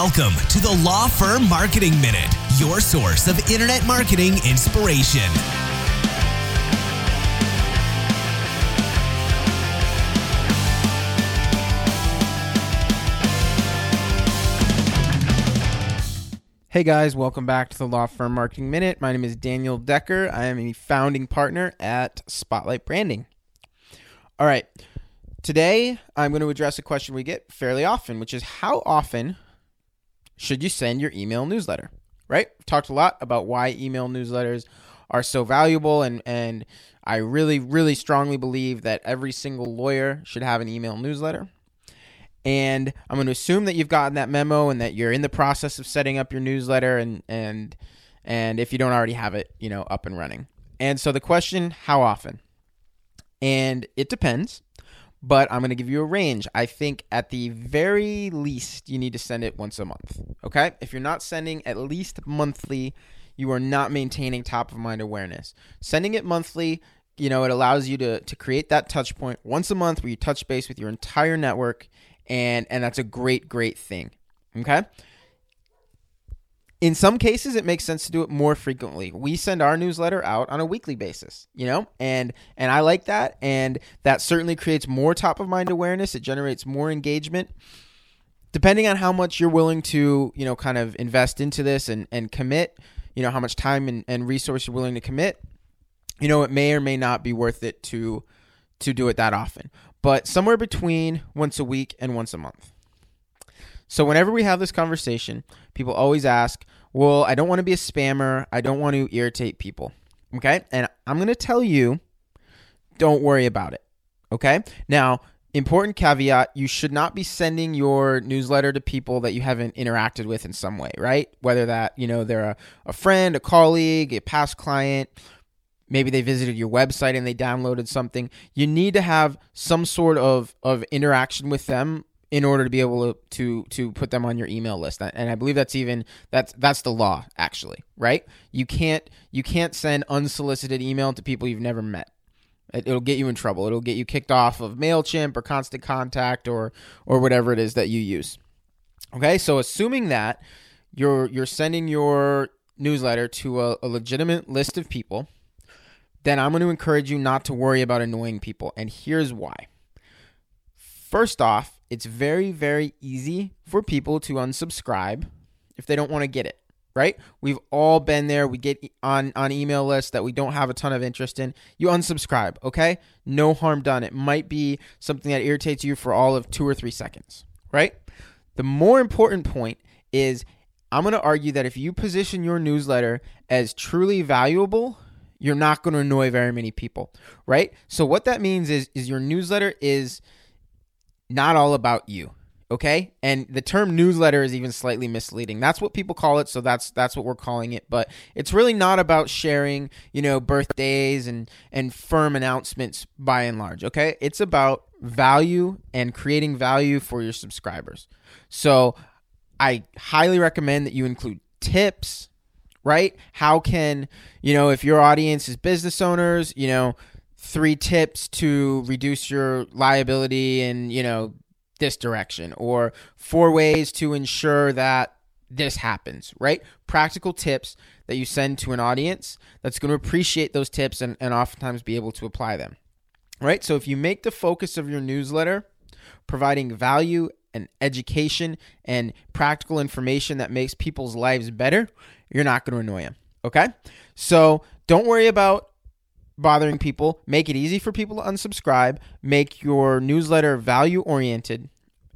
Welcome to the Law Firm Marketing Minute, your source of internet marketing inspiration. Hey guys, welcome back to the Law Firm Marketing Minute. My name is Daniel Decker. I am a founding partner at Spotlight Branding. All right, today I'm going to address a question we get fairly often, which is how often should you send your email newsletter? Right? We've talked a lot about why email newsletters are so valuable, and, and I really, really strongly believe that every single lawyer should have an email newsletter. And I'm going to assume that you've gotten that memo and that you're in the process of setting up your newsletter and and and if you don't already have it, you know, up and running. And so the question, how often? And it depends, but I'm going to give you a range. I think at the very least you need to send it once a month. Okay? If you're not sending at least monthly, you are not maintaining top of mind awareness. Sending it monthly you know, it allows you to to create that touch point once a month where you touch base with your entire network and and that's a great great thing okay in some cases it makes sense to do it more frequently. We send our newsletter out on a weekly basis you know? And and i like that and that certainly creates more top of mind awareness. It generates more engagement. Depending on how much you're willing to you know kind of invest into this and and commit you know how much time and, and resource you're willing to commit you know it may or may not be worth it to to do it that often. But somewhere between once a week and once a month. So whenever we have this conversation, people always ask, "Well, I don't want to be a spammer. I don't want to irritate people." Okay? And I'm going to tell you, don't worry about it. Okay? Now, important caveat, you should not be sending your newsletter to people that you haven't interacted with in some way, right? Whether that, you know, they're a, a friend, a colleague, a past client, maybe they visited your website and they downloaded something you need to have some sort of of interaction with them in order to be able to to, put them on your email list and i believe that's even that's that's the law actually right you can't you can't send unsolicited email to people you've never met It'll get you in trouble. It'll get you kicked off of Mailchimp or Constant Contact or or whatever it is that you use. Okay, so assuming that you're you're sending your newsletter to a, a legitimate list of people then I'm going to encourage you not to worry about annoying people. And here's why. First off, it's very, very easy for people to unsubscribe if they don't want to get it, right? We've all been there. We get on, on email lists that we don't have a ton of interest in. You unsubscribe, okay? No harm done. It might be something that irritates you for all of two or three seconds, right? The more important point is I'm going to argue that if you position your newsletter as truly valuable, you're not going to annoy very many people, right? So what that means is is your newsletter is not all about you, okay? And the term newsletter is even slightly misleading. That's what people call it, so that's that's what we're calling it, but it's really not about sharing, you know, birthdays and and firm announcements by and large, okay? It's about value and creating value for your subscribers. So I highly recommend that you include tips, right? How can, you know, if your audience is business owners, you know, three tips to reduce your liability in, you know, this direction or four ways to ensure that this happens, right? Practical tips that you send to an audience that's going to appreciate those tips and, and oftentimes be able to apply them, right? So if you make the focus of your newsletter providing value and education and practical information that makes people's lives better, you're not going to annoy them. Okay? So don't worry about bothering people. Make it easy for people to unsubscribe. Make your newsletter value oriented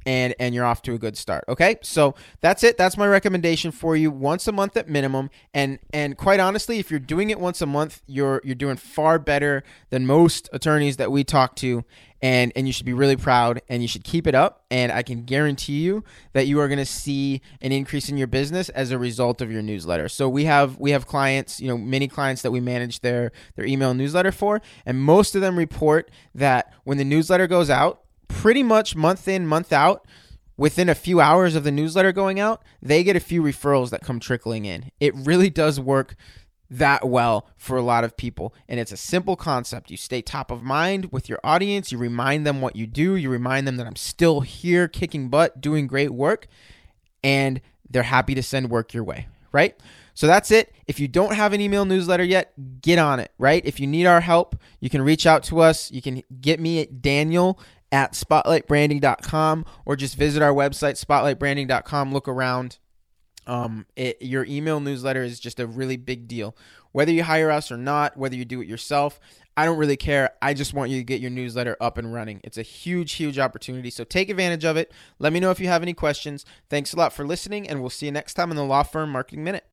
and and you're off to a good start okay? So that's it. That's my recommendation for you. Once a month at minimum. And and quite honestly if you're doing it once a month you're you're doing far better than most attorneys that we talk to. And and you should be really proud and you should keep it up. And i can guarantee you that you are going to see an increase in your business as a result of your newsletter. So we have we have clients you know many clients that we manage their their email newsletter for. And most of them report that when the newsletter goes out pretty much month in, month out, within a few hours of the newsletter going out, they get a few referrals that come trickling in. It really does work that well for a lot of people. And it's a simple concept. You stay top of mind with your audience, you remind them what you do, you remind them that I'm still here kicking butt, doing great work. And they're happy to send work your way, right? So that's it. If you don't have an email newsletter yet, get on it, right? If you need our help, you can reach out to us. You can get me at Daniel at spotlightbranding.com or just visit our website, spotlightbranding.com. Look around. Um, it, your email newsletter is just a really big deal. Whether you hire us or not, whether you do it yourself, I don't really care. I just want you to get your newsletter up and running. It's a huge, huge opportunity. So take advantage of it. Let me know if you have any questions. Thanks a lot for listening, and we'll see you next time in the Law Firm Marketing Minute.